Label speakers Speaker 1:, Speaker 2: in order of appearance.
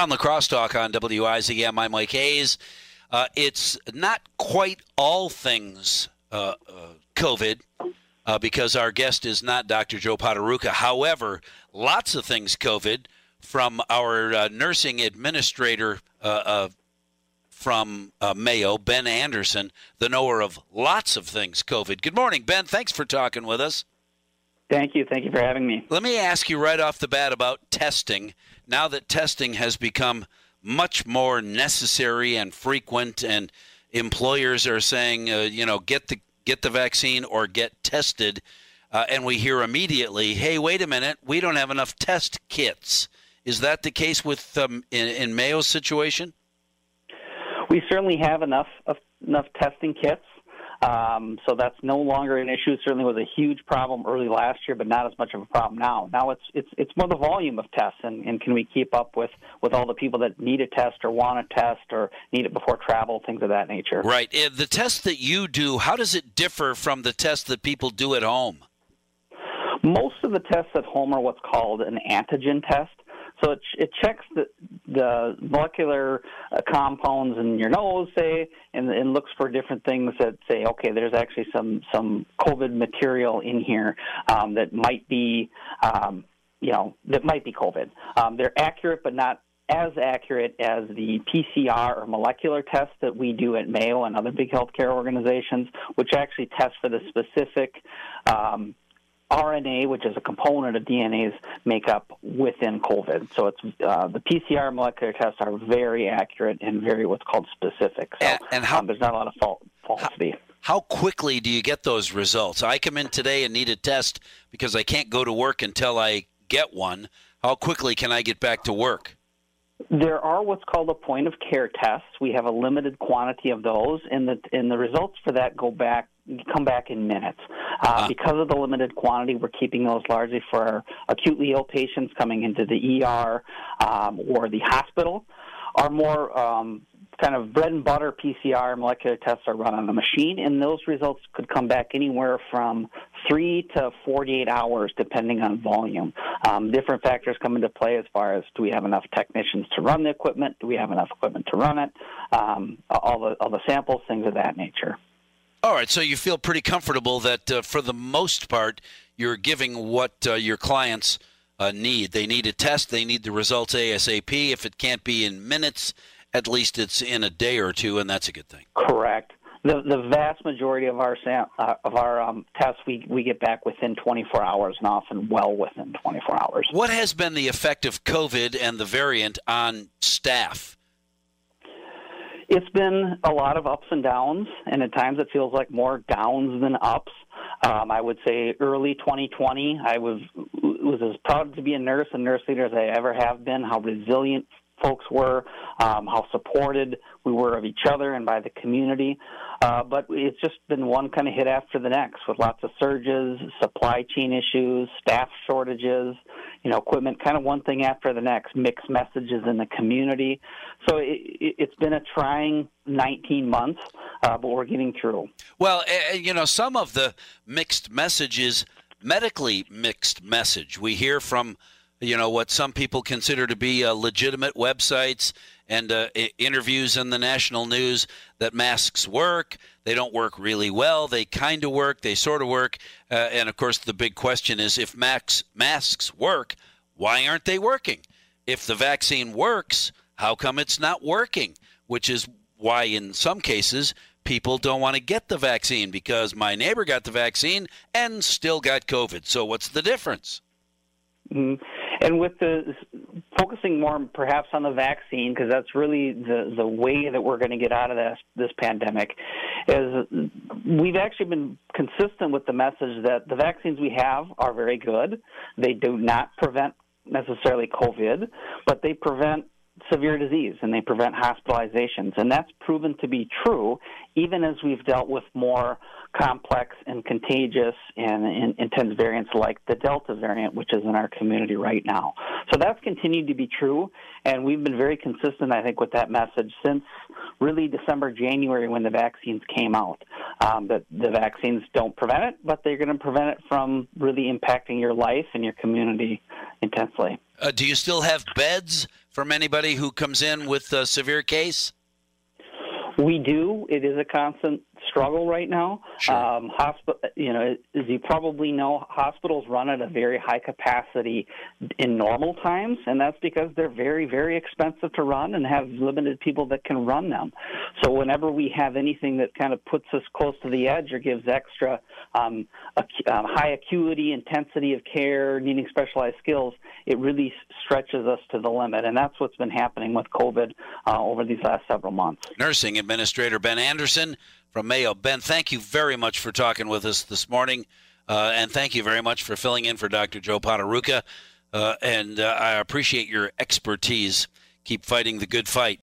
Speaker 1: On the crosstalk on WIZM, I'm Mike Hayes. Uh, it's not quite all things uh, uh, COVID uh, because our guest is not Dr. Joe Poterucha. However, lots of things COVID from our uh, nursing administrator from Mayo, Ben Anderson, the knower of lots of things COVID. Good morning, Ben. Thanks for talking with us.
Speaker 2: Thank you. Thank you for having me.
Speaker 1: Let me ask you right off the bat about testing. Now that testing has become much more necessary and frequent, and employers are saying, uh, you know, get the get the vaccine or get tested, uh, and we hear immediately, hey, wait a minute, we don't have enough test kits. Is that the case with um, in, in Mayo's situation?
Speaker 2: We certainly have enough of, enough testing kits. Um, so that's no longer an issue. It Certainly was a huge problem early last year, but not as much of a problem now. Now it's it's it's more the volume of tests, and, and can we keep up with with all the people that need a test or want a test or need it before travel, things of that nature.
Speaker 1: Right. The test that you do, how does it differ from the test that people do at home?
Speaker 2: Most of the tests at home are what's called an antigen test. So it, it checks the, the molecular uh, compounds in your nose, say, and, and looks for different things that say, okay, there's actually some some COVID material in here um, that might be, um, you know, that might be COVID. Um, they're accurate, but not as accurate as the PCR or molecular test that we do at Mayo and other big healthcare organizations, which actually test for the specific um, RNA, which is a component of DNA's makeup within COVID. So it's uh, the PCR molecular tests are very accurate and very what's called specific. So
Speaker 1: and, and how,
Speaker 2: um, there's not a lot of fal- falsity.
Speaker 1: How, how quickly do you get those results? I come in today and need a test because I can't go to work until I get one. How quickly can I get back to work?
Speaker 2: There are what's called a point of care tests. We have a limited quantity of those, and the and the results for that go back come back in minutes. Uh, uh-huh. Because of the limited quantity, we're keeping those largely for our acutely ill patients coming into the ER um, or the hospital. Our more um, kind of bread and butter PCR molecular tests are run on a machine, and those results could come back anywhere from three to 48 hours, depending on volume. Um, different factors come into play as far as do we have enough technicians to run the equipment? Do we have enough equipment to run it? Um, all the all the samples, things of that nature.
Speaker 1: All right, so you feel pretty comfortable that uh, for the most part you're giving what uh, your clients uh, need. They need a test, they need the results ASAP. If it can't be in minutes, at least it's in a day or two, and that's a good thing.
Speaker 2: Correct. The, the vast majority of our sam- uh, of our um, tests we, we get back within 24 hours, and often well within 24 hours.
Speaker 1: What has been the effect of COVID and the variant on staff?
Speaker 2: It's been a lot of ups and downs, and at times it feels like more downs than ups. Um, I would say early 2020, I was was as proud to be a nurse and nurse leader as I ever have been. How resilient folks were, um, how supported we were of each other and by the community. Uh, but it's just been one kind of hit after the next with lots of surges, supply chain issues, staff shortages, you know, equipment, kind of one thing after the next, mixed messages in the community. So it, has been a trying 19 months, uh, but we're getting through.
Speaker 1: Well, you know, some of the mixed messages, medically mixed message, we hear from you know what some people consider to be uh, legitimate websites and uh, interviews in the national news that masks work they don't work really well they kind of work they sort of work uh, and of course the big question is if max, masks work why aren't they working? If the vaccine works how come it's not working? Which is why in some cases people don't want to get the vaccine because my neighbor got the vaccine and still got covid. So what's the difference?
Speaker 2: Mm-hmm. And with the focusing more perhaps on the vaccine, because that's really the the way that we're going to get out of this this pandemic, is we've actually been consistent with the message that the vaccines we have are very good. They do not prevent necessarily COVID, but they prevent severe disease and they prevent hospitalizations. And that's proven to be true even as we've dealt with more complex and contagious and, and, intense variants like the Delta variant, which is in our community right now. So that's continued to be true, and we've been very consistent, I think, with that message since really December, January when the vaccines came out. um, that the vaccines don't prevent it, but they're going to prevent it from really impacting your life and your community intensely.
Speaker 1: Uh, do you still have beds from anybody who comes in with a severe case?
Speaker 2: We do. It is a constant struggle right now.
Speaker 1: Sure.
Speaker 2: Um, you know, as you probably know, hospitals run at a very high capacity in normal times, and that's because they're very, very expensive to run and have limited people that can run them. So whenever we have anything that kind of puts us close to the edge or gives extra um, ac- um, high acuity, intensity of care, needing specialized skills, it really stretches us to the limit, and that's what's been happening with COVID uh, over these last several months.
Speaker 1: Nursing Administrator Ben Anderson from Mayo. Ben, thank you very much for talking with us this morning, uh, and thank you very much for filling in for Dr. Joe Poterucha. Uh, and uh, I appreciate your expertise. Keep fighting the good fight.